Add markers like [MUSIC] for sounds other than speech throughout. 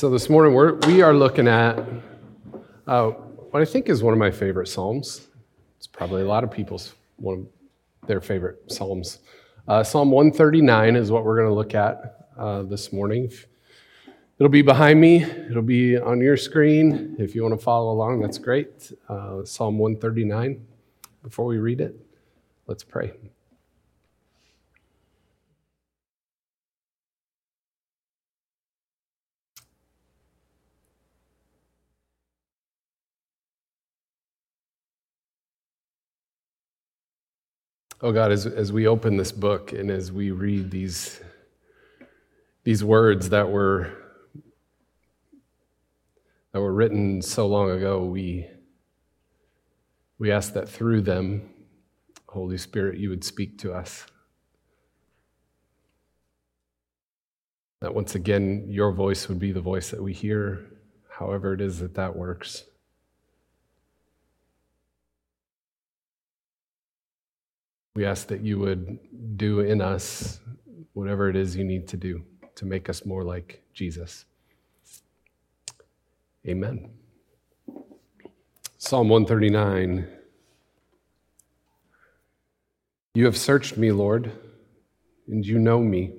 So this morning we're, we are looking at uh, what I think is one of my favorite psalms. It's probably a lot of people's one of their favorite psalms. Uh, Psalm 139 is what we're going to look at uh, this morning. It'll be behind me. It'll be on your screen. If you want to follow along, that's great. Uh, Psalm 139. Before we read it, let's pray. Oh God, as, as we open this book and as we read these, these words that were, that were written so long ago, we, we ask that through them, Holy Spirit, you would speak to us. That once again, your voice would be the voice that we hear, however it is that that works. We ask that you would do in us whatever it is you need to do to make us more like Jesus. Amen. Psalm 139. You have searched me, Lord, and you know me.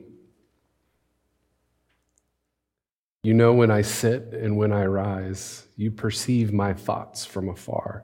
You know when I sit and when I rise. You perceive my thoughts from afar.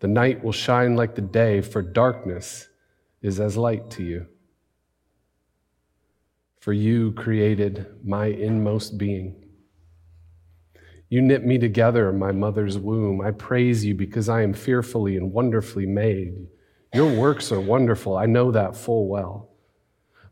The night will shine like the day, for darkness is as light to you. For you created my inmost being. You knit me together in my mother's womb. I praise you because I am fearfully and wonderfully made. Your works are wonderful. I know that full well.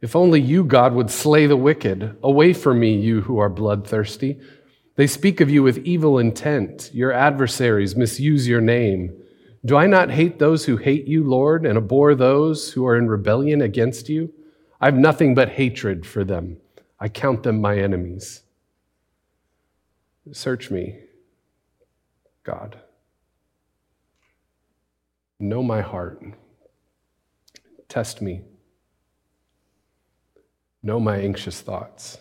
If only you, God, would slay the wicked. Away from me, you who are bloodthirsty. They speak of you with evil intent. Your adversaries misuse your name. Do I not hate those who hate you, Lord, and abhor those who are in rebellion against you? I have nothing but hatred for them. I count them my enemies. Search me, God. Know my heart. Test me. Know my anxious thoughts.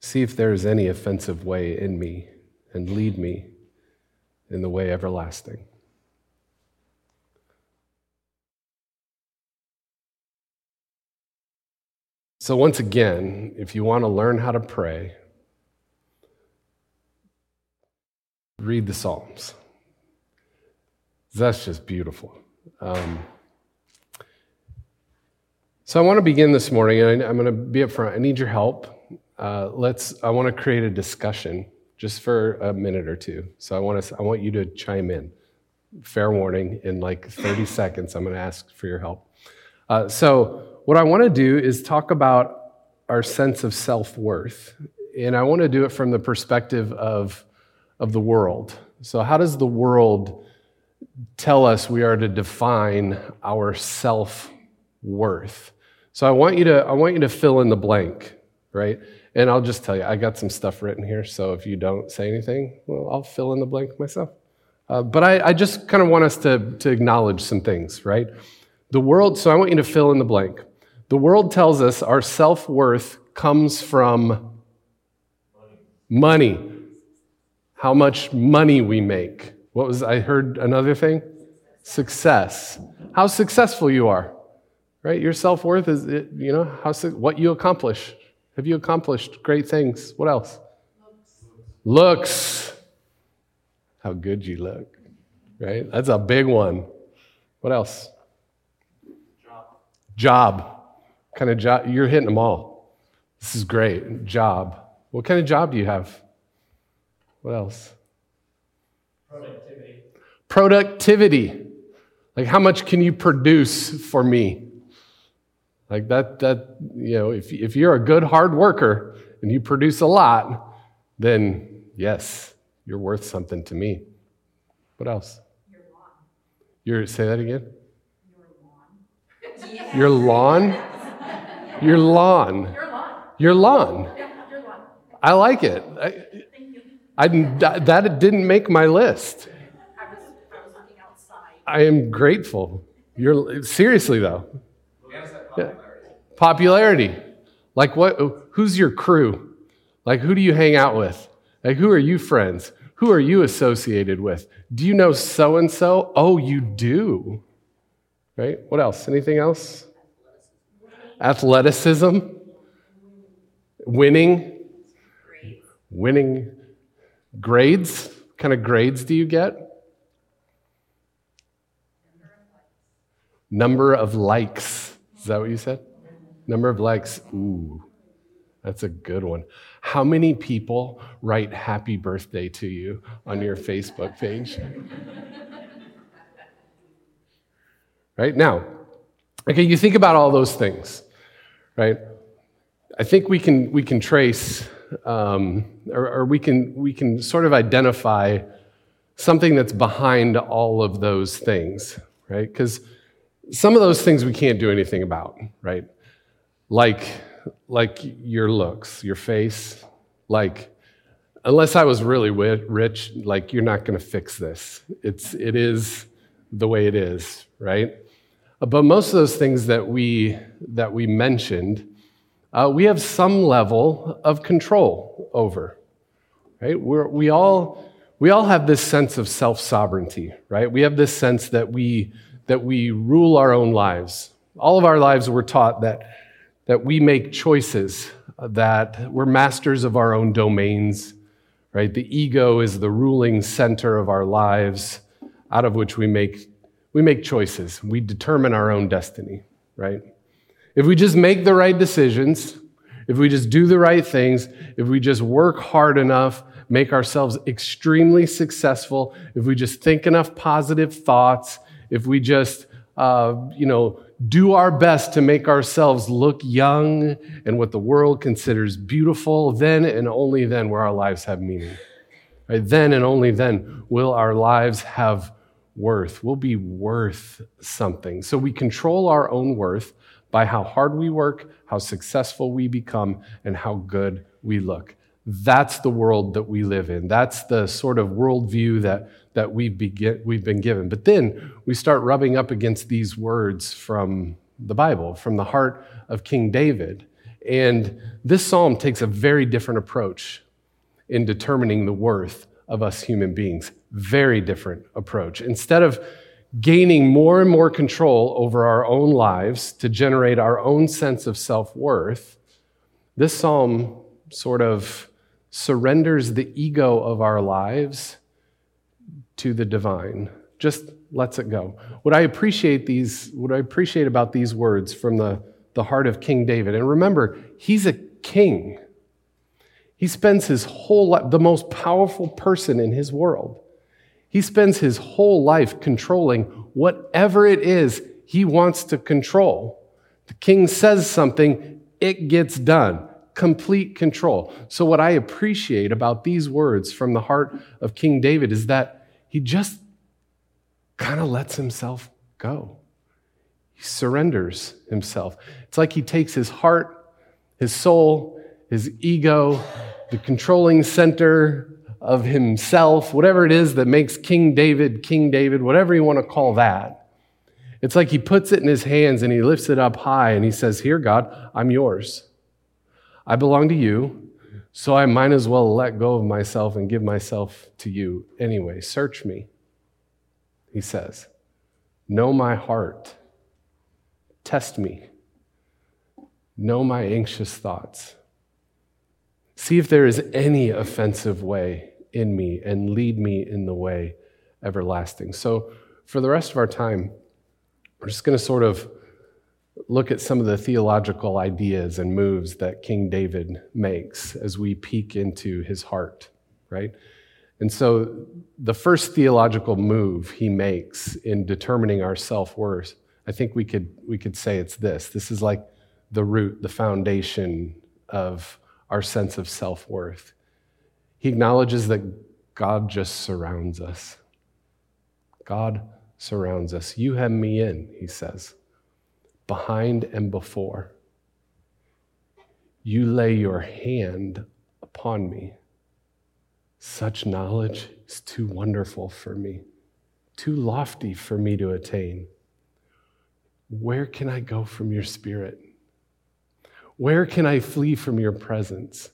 See if there is any offensive way in me, and lead me in the way everlasting. So, once again, if you want to learn how to pray, read the Psalms. That's just beautiful. Um, so, I want to begin this morning, and I'm going to be up front. I need your help uh, let's, I want to create a discussion just for a minute or two. So I want, to, I want you to chime in. Fair warning, in like 30 seconds, I'm going to ask for your help. Uh, so, what I want to do is talk about our sense of self worth. And I want to do it from the perspective of, of the world. So, how does the world tell us we are to define our self worth? So, I want, you to, I want you to fill in the blank, right? And I'll just tell you, I got some stuff written here, so if you don't say anything, well, I'll fill in the blank myself. Uh, but I, I just kind of want us to, to acknowledge some things, right? The world, so I want you to fill in the blank. The world tells us our self worth comes from money. money. How much money we make. What was, I heard another thing? Success. How successful you are, right? Your self worth is, it, you know, how, what you accomplish. Have you accomplished great things? What else? Looks. Looks. How good you look, right? That's a big one. What else? Job. Job. Kind of job? You're hitting them all. This is great. Job. What kind of job do you have? What else? Productivity. Productivity. Like how much can you produce for me? Like that, that, you know, if, if you're a good hard worker and you produce a lot, then yes, you're worth something to me. What else? Your lawn. Your, say that again? Your lawn. [LAUGHS] Your lawn? Your lawn. Your lawn. Your. Yeah, your lawn. I like it. I, Thank you. I, that didn't make my list. I was, I was looking outside. I am grateful. You're seriously though. Yeah. Popularity. Like what who's your crew? Like who do you hang out with? Like who are you friends? Who are you associated with? Do you know so and so? Oh, you do. Right? What else? Anything else? Athleticism. Winning. Winning grades. What kind of grades do you get? Number of likes. Is that what you said? Number of likes. Ooh, that's a good one. How many people write happy birthday to you on your Facebook page? right now, okay, you think about all those things, right? I think we can, we can trace, um, or, or we, can, we can sort of identify something that's behind all of those things, right? Because some of those things we can't do anything about, right? Like, like your looks, your face, like, unless I was really rich, like, you're not going to fix this. It's, it is the way it is, right? But most of those things that we, that we mentioned, uh, we have some level of control over, right? We're, we, all, we all have this sense of self sovereignty, right? We have this sense that we, that we rule our own lives. All of our lives, we're taught that, that we make choices, that we're masters of our own domains, right? The ego is the ruling center of our lives, out of which we make, we make choices. We determine our own destiny, right? If we just make the right decisions, if we just do the right things, if we just work hard enough, make ourselves extremely successful, if we just think enough positive thoughts, if we just, uh, you know, do our best to make ourselves look young and what the world considers beautiful, then and only then will our lives have meaning. Right? Then and only then will our lives have worth. We'll be worth something. So we control our own worth by how hard we work, how successful we become, and how good we look. That's the world that we live in. That's the sort of worldview that, that we've, begin, we've been given. But then we start rubbing up against these words from the Bible, from the heart of King David. And this psalm takes a very different approach in determining the worth of us human beings. Very different approach. Instead of gaining more and more control over our own lives to generate our own sense of self worth, this psalm sort of surrenders the ego of our lives to the divine. Just lets it go. What I appreciate these, what I appreciate about these words from the, the heart of King David, and remember, he's a king. He spends his whole life, the most powerful person in his world. He spends his whole life controlling whatever it is he wants to control. The king says something, it gets done. Complete control. So, what I appreciate about these words from the heart of King David is that he just kind of lets himself go. He surrenders himself. It's like he takes his heart, his soul, his ego, the controlling center of himself, whatever it is that makes King David King David, whatever you want to call that. It's like he puts it in his hands and he lifts it up high and he says, Here, God, I'm yours. I belong to you, so I might as well let go of myself and give myself to you anyway. Search me, he says. Know my heart. Test me. Know my anxious thoughts. See if there is any offensive way in me and lead me in the way everlasting. So, for the rest of our time, we're just going to sort of look at some of the theological ideas and moves that King David makes as we peek into his heart, right? And so, the first theological move he makes in determining our self worth, I think we could, we could say it's this. This is like the root, the foundation of our sense of self worth. He acknowledges that God just surrounds us. God surrounds us. You hem me in, he says, behind and before. You lay your hand upon me. Such knowledge is too wonderful for me, too lofty for me to attain. Where can I go from your spirit? Where can I flee from your presence?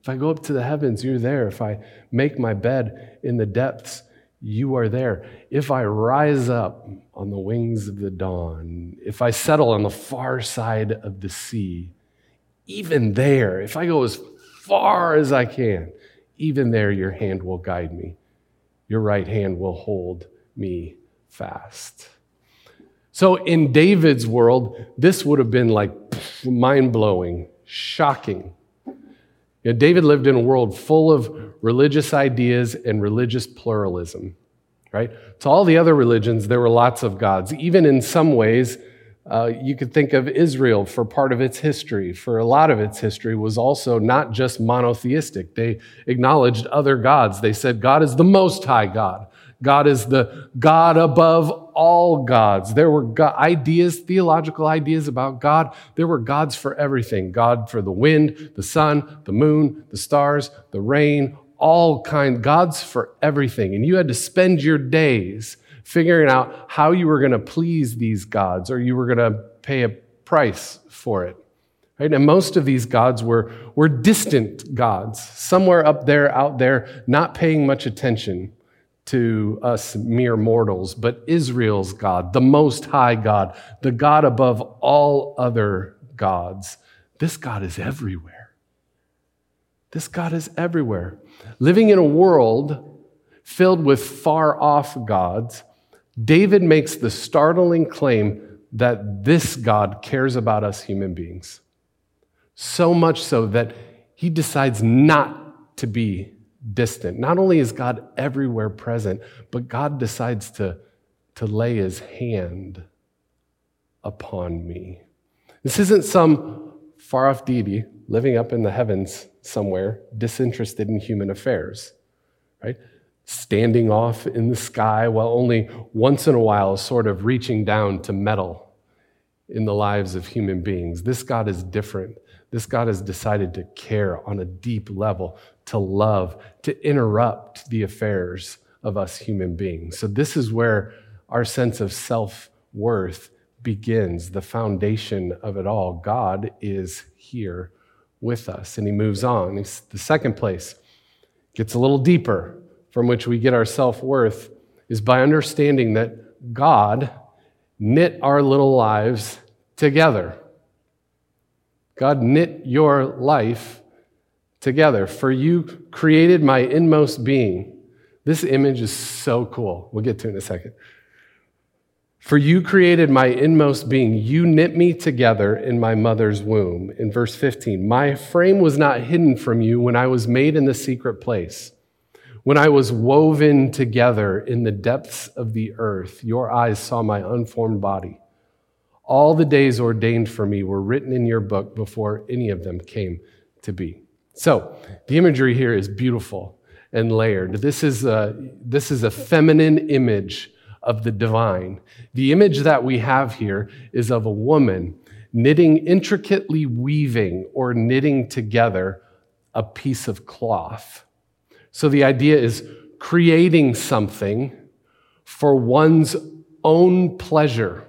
If I go up to the heavens, you're there. If I make my bed in the depths, you are there. If I rise up on the wings of the dawn, if I settle on the far side of the sea, even there, if I go as far as I can, even there your hand will guide me. Your right hand will hold me fast. So, in David's world, this would have been like mind blowing, shocking. You know, David lived in a world full of religious ideas and religious pluralism, right? To all the other religions, there were lots of gods. Even in some ways, uh, you could think of Israel for part of its history, for a lot of its history, was also not just monotheistic. They acknowledged other gods. They said, God is the most high God. God is the God above all gods. There were ideas, theological ideas about God. There were gods for everything God for the wind, the sun, the moon, the stars, the rain, all kind gods for everything. And you had to spend your days figuring out how you were going to please these gods or you were going to pay a price for it. Right? And most of these gods were, were distant gods, somewhere up there, out there, not paying much attention to us mere mortals, but Israel's God, the Most High God, the God above all other gods. This God is everywhere. This God is everywhere. Living in a world filled with far off gods, David makes the startling claim that this God cares about us human beings. So much so that he decides not to be distant. Not only is God everywhere present, but God decides to, to lay his hand upon me. This isn't some far off deity living up in the heavens somewhere, disinterested in human affairs, right? Standing off in the sky while only once in a while sort of reaching down to meddle in the lives of human beings. This God is different. This God has decided to care on a deep level to love, to interrupt the affairs of us human beings. So, this is where our sense of self worth begins, the foundation of it all. God is here with us. And he moves on. The second place gets a little deeper from which we get our self worth is by understanding that God knit our little lives together. God knit your life together. For you created my inmost being. This image is so cool. We'll get to it in a second. For you created my inmost being. You knit me together in my mother's womb. In verse 15, my frame was not hidden from you when I was made in the secret place. When I was woven together in the depths of the earth, your eyes saw my unformed body. All the days ordained for me were written in your book before any of them came to be. So, the imagery here is beautiful and layered. This is a, this is a feminine image of the divine. The image that we have here is of a woman knitting, intricately weaving or knitting together a piece of cloth. So the idea is creating something for one's own pleasure.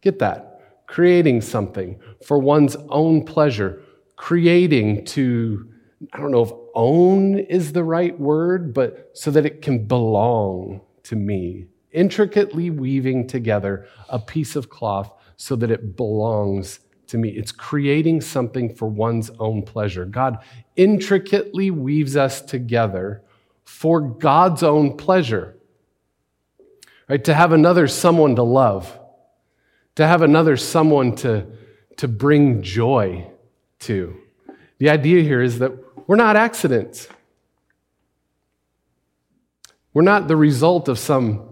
Get that? Creating something for one's own pleasure. Creating to, I don't know if own is the right word, but so that it can belong to me. Intricately weaving together a piece of cloth so that it belongs to me. It's creating something for one's own pleasure. God intricately weaves us together for God's own pleasure. Right? To have another someone to love, to have another someone to, to bring joy to. The idea here is that we're not accidents. We're not the result of some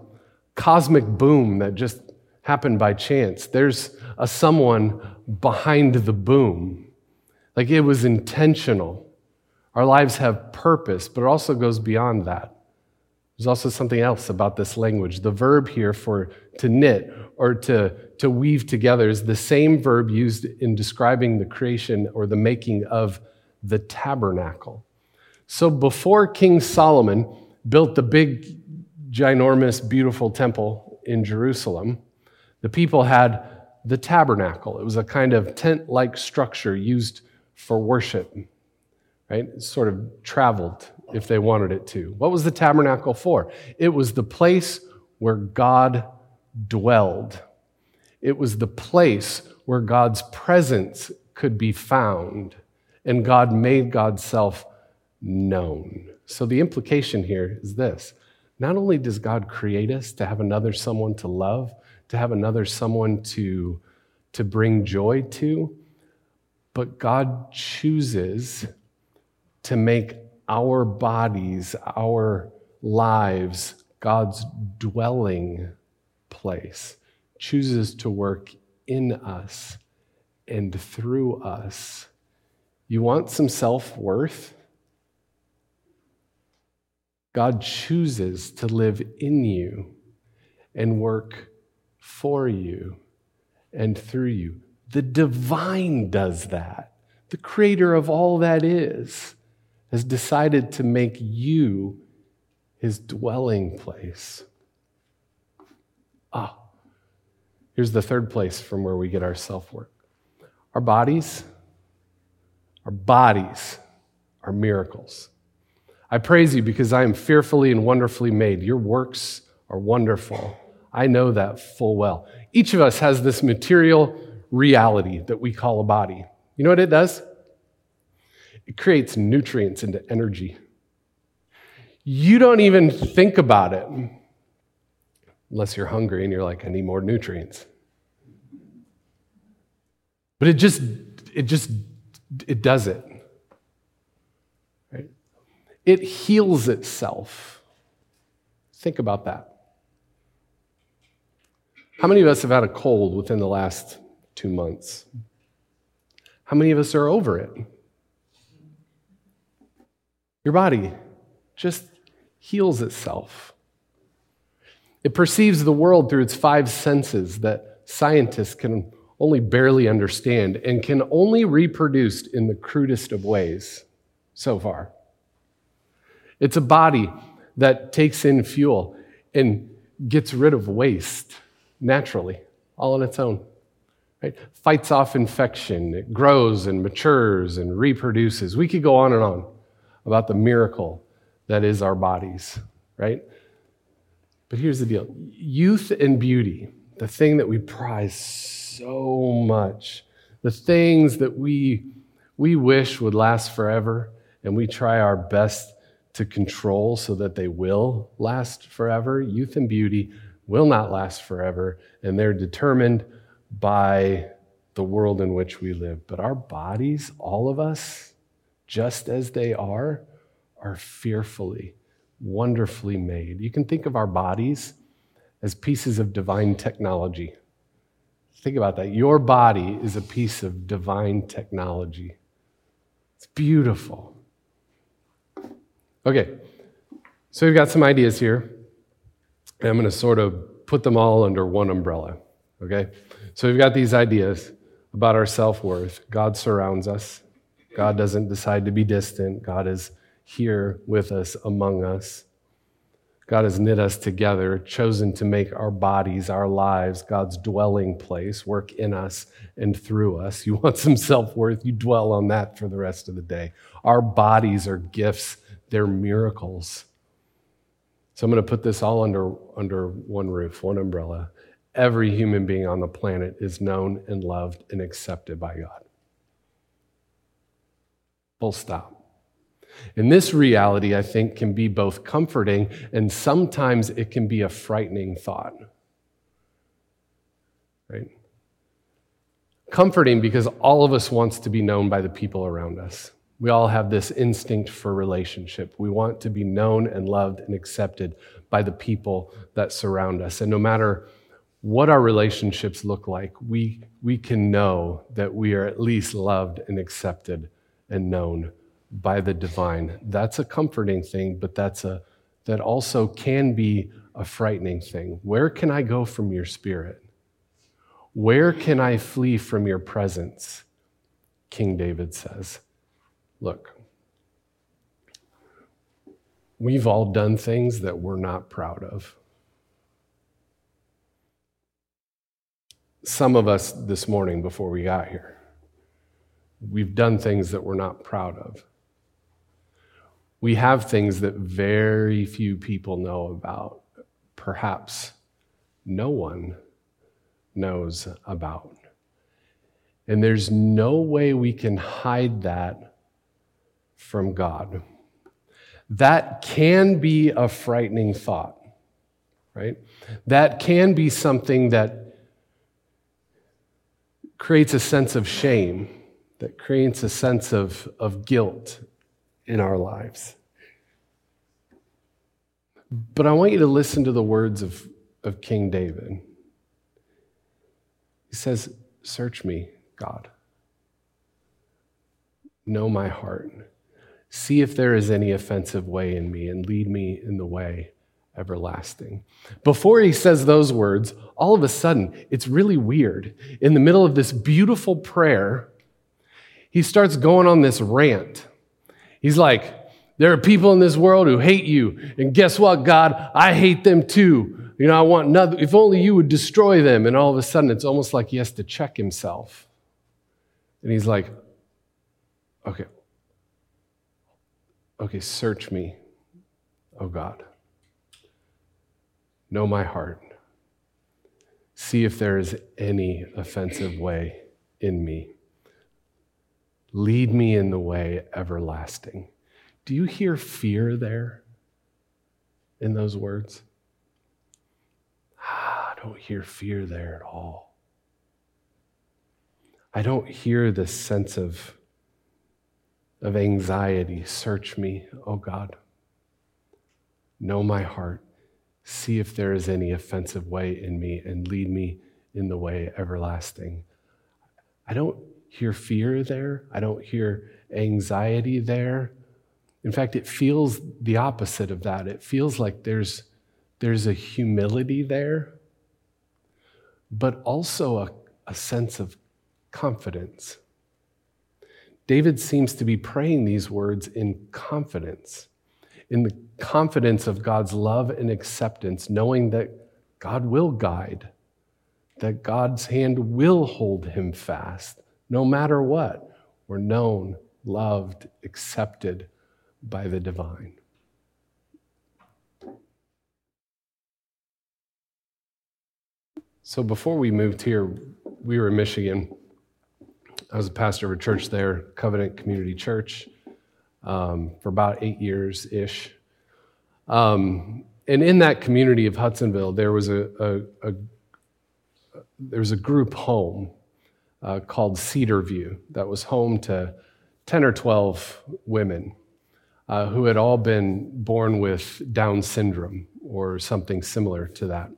cosmic boom that just happened by chance. There's a someone behind the boom. Like it was intentional. Our lives have purpose, but it also goes beyond that. There's also something else about this language. The verb here for to knit or to, to weave together is the same verb used in describing the creation or the making of the tabernacle. So before King Solomon built the big, ginormous, beautiful temple in Jerusalem, the people had the tabernacle. It was a kind of tent like structure used for worship, right? It sort of traveled if they wanted it to. What was the tabernacle for? It was the place where God dwelled, it was the place where God's presence could be found, and God made God's self known. So the implication here is this not only does God create us to have another someone to love, to have another someone to, to bring joy to, but God chooses to make our bodies, our lives, God's dwelling place, chooses to work in us and through us. You want some self worth? God chooses to live in you and work for you and through you. The divine does that. The creator of all that is has decided to make you his dwelling place. Ah, here's the third place from where we get our self work our bodies. Our bodies are miracles. I praise you because I am fearfully and wonderfully made. Your works are wonderful. I know that full well. Each of us has this material reality that we call a body. You know what it does? It creates nutrients into energy. You don't even think about it unless you're hungry and you're like, I need more nutrients. But it just, it just, it does it. It heals itself. Think about that. How many of us have had a cold within the last two months? How many of us are over it? Your body just heals itself. It perceives the world through its five senses that scientists can only barely understand and can only reproduce in the crudest of ways so far. It's a body that takes in fuel and gets rid of waste naturally, all on its own. Right? Fights off infection, it grows and matures and reproduces. We could go on and on about the miracle that is our bodies, right? But here's the deal youth and beauty, the thing that we prize so much, the things that we, we wish would last forever, and we try our best to control so that they will last forever. Youth and beauty will not last forever, and they're determined by the world in which we live. But our bodies, all of us, just as they are, are fearfully, wonderfully made. You can think of our bodies as pieces of divine technology. Think about that. Your body is a piece of divine technology. It's beautiful. Okay, so we've got some ideas here. I'm going to sort of put them all under one umbrella, okay? So we've got these ideas. about our self worth. God surrounds us, God doesn't decide to be distant, God is here with us, among us. God has knit us together, chosen to make our bodies, our lives, God's dwelling place, work in us and through us. You want some self worth, you dwell on that for the rest of the day. Our bodies are gifts, they're miracles. So I'm going to put this all under, under one roof, one umbrella. Every human being on the planet is known and loved and accepted by God. Full stop. And this reality, I think, can be both comforting and sometimes it can be a frightening thought. Right? Comforting because all of us wants to be known by the people around us. We all have this instinct for relationship. We want to be known and loved and accepted by the people that surround us. And no matter what our relationships look like, we, we can know that we are at least loved and accepted and known by the divine. That's a comforting thing, but that's a that also can be a frightening thing. Where can I go from your spirit? Where can I flee from your presence? King David says. Look, we've all done things that we're not proud of. Some of us this morning before we got here, we've done things that we're not proud of we have things that very few people know about, perhaps no one knows about. And there's no way we can hide that from God. That can be a frightening thought, right? That can be something that creates a sense of shame, that creates a sense of, of guilt in our lives. But I want you to listen to the words of, of King David. He says, Search me, God. Know my heart. See if there is any offensive way in me and lead me in the way everlasting. Before he says those words, all of a sudden, it's really weird. In the middle of this beautiful prayer, he starts going on this rant He's like, there are people in this world who hate you. And guess what, God? I hate them too. You know, I want nothing. If only you would destroy them. And all of a sudden, it's almost like he has to check himself. And he's like, okay, okay, search me, oh God. Know my heart. See if there is any offensive way in me. Lead me in the way everlasting. Do you hear fear there in those words? Ah, I don't hear fear there at all. I don't hear this sense of, of anxiety. Search me, oh God. Know my heart. See if there is any offensive way in me and lead me in the way everlasting. I don't hear fear there. I don't hear anxiety there. In fact, it feels the opposite of that. It feels like there's, there's a humility there, but also a, a sense of confidence. David seems to be praying these words in confidence, in the confidence of God's love and acceptance, knowing that God will guide, that God's hand will hold him fast, no matter what, we're known, loved, accepted by the divine. So before we moved here, we were in Michigan. I was a pastor of a church there, Covenant Community Church, um, for about eight years ish. Um, and in that community of Hudsonville, there was a, a, a there was a group home uh, called Cedar View that was home to 10 or 12 women uh, who had all been born with Down syndrome or something similar to that.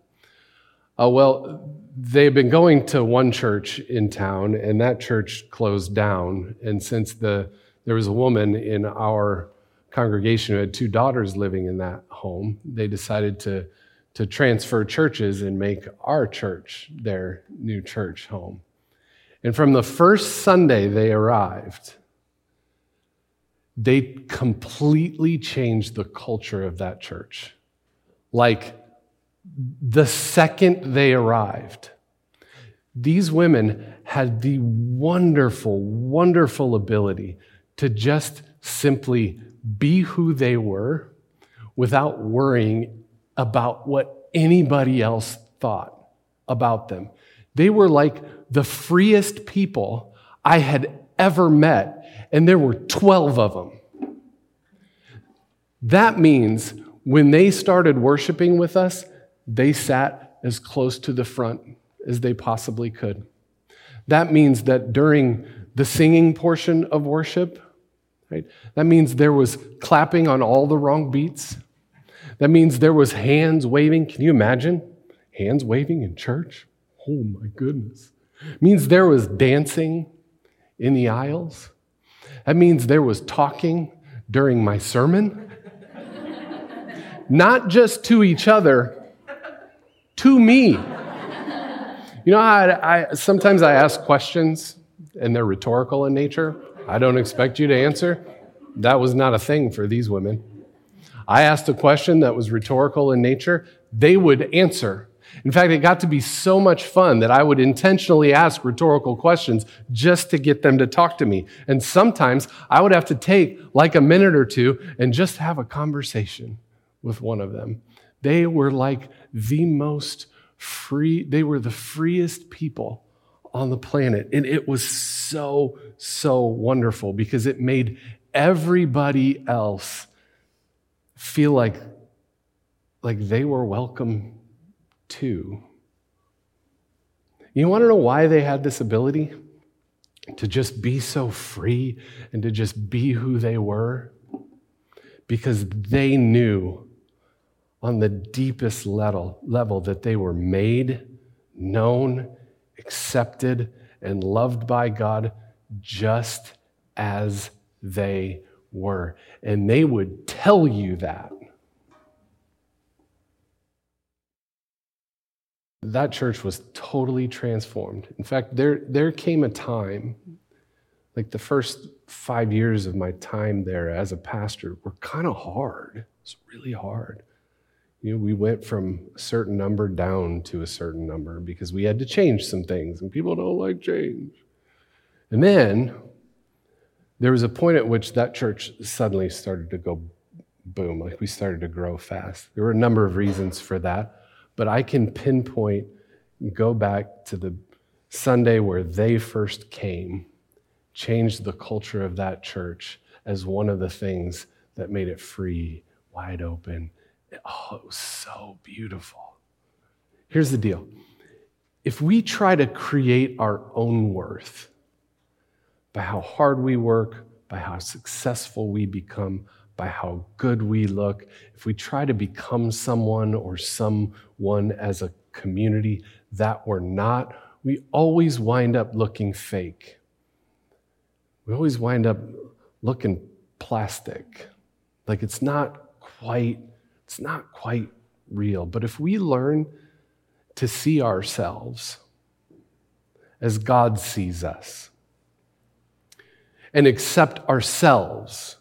Uh, well, they had been going to one church in town, and that church closed down. And since the, there was a woman in our congregation who had two daughters living in that home, they decided to, to transfer churches and make our church their new church home. And from the first Sunday they arrived, they completely changed the culture of that church. Like the second they arrived, these women had the wonderful, wonderful ability to just simply be who they were without worrying about what anybody else thought about them. They were like the freest people I had ever met, and there were 12 of them. That means when they started worshiping with us, they sat as close to the front as they possibly could. That means that during the singing portion of worship, right, that means there was clapping on all the wrong beats. That means there was hands waving. Can you imagine hands waving in church? Oh my goodness. Means there was dancing in the aisles. That means there was talking during my sermon. Not just to each other, to me. You know I, I, sometimes I ask questions and they're rhetorical in nature? I don't expect you to answer. That was not a thing for these women. I asked a question that was rhetorical in nature, they would answer. In fact, it got to be so much fun that I would intentionally ask rhetorical questions just to get them to talk to me. And sometimes I would have to take like a minute or two and just have a conversation with one of them. They were like the most free, they were the freest people on the planet. And it was so, so wonderful because it made everybody else feel like, like they were welcome too. You want to know why they had this ability? To just be so free and to just be who they were? Because they knew on the deepest level, level that they were made, known, accepted, and loved by God just as they were. And they would tell you that. That church was totally transformed. In fact, there, there came a time, like the first five years of my time there as a pastor, were kind of hard. It's really hard you know, we went from a certain number down to a certain number because we had to change some things, and people don't like change. And then there was a point at which that church suddenly started to go boom, like we started to grow fast. There were a number of reasons for that, but I can pinpoint, go back to the Sunday where they first came, changed the culture of that church as one of the things that made it free, wide open, Oh, it was so beautiful. Here's the deal if we try to create our own worth by how hard we work, by how successful we become, by how good we look, if we try to become someone or someone as a community that we're not, we always wind up looking fake. We always wind up looking plastic, like it's not quite it's not quite real. But if we learn to see ourselves as God sees us and accept ourselves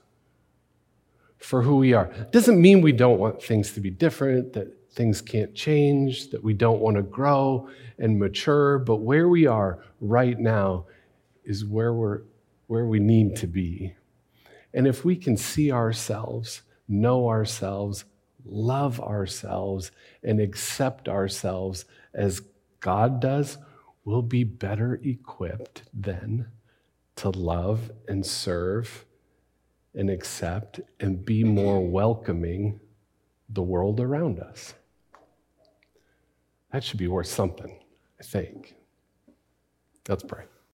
for who we are, doesn't mean we don't want things to be different, that things can't change, that we don't want to grow and mature, but where we are right now is where we're where we need to be. And if we can see ourselves, know ourselves, love ourselves and accept ourselves as God does, we'll be better equipped then to love and serve and accept and be more welcoming the world around us. That should be worth something, I think. Let's pray.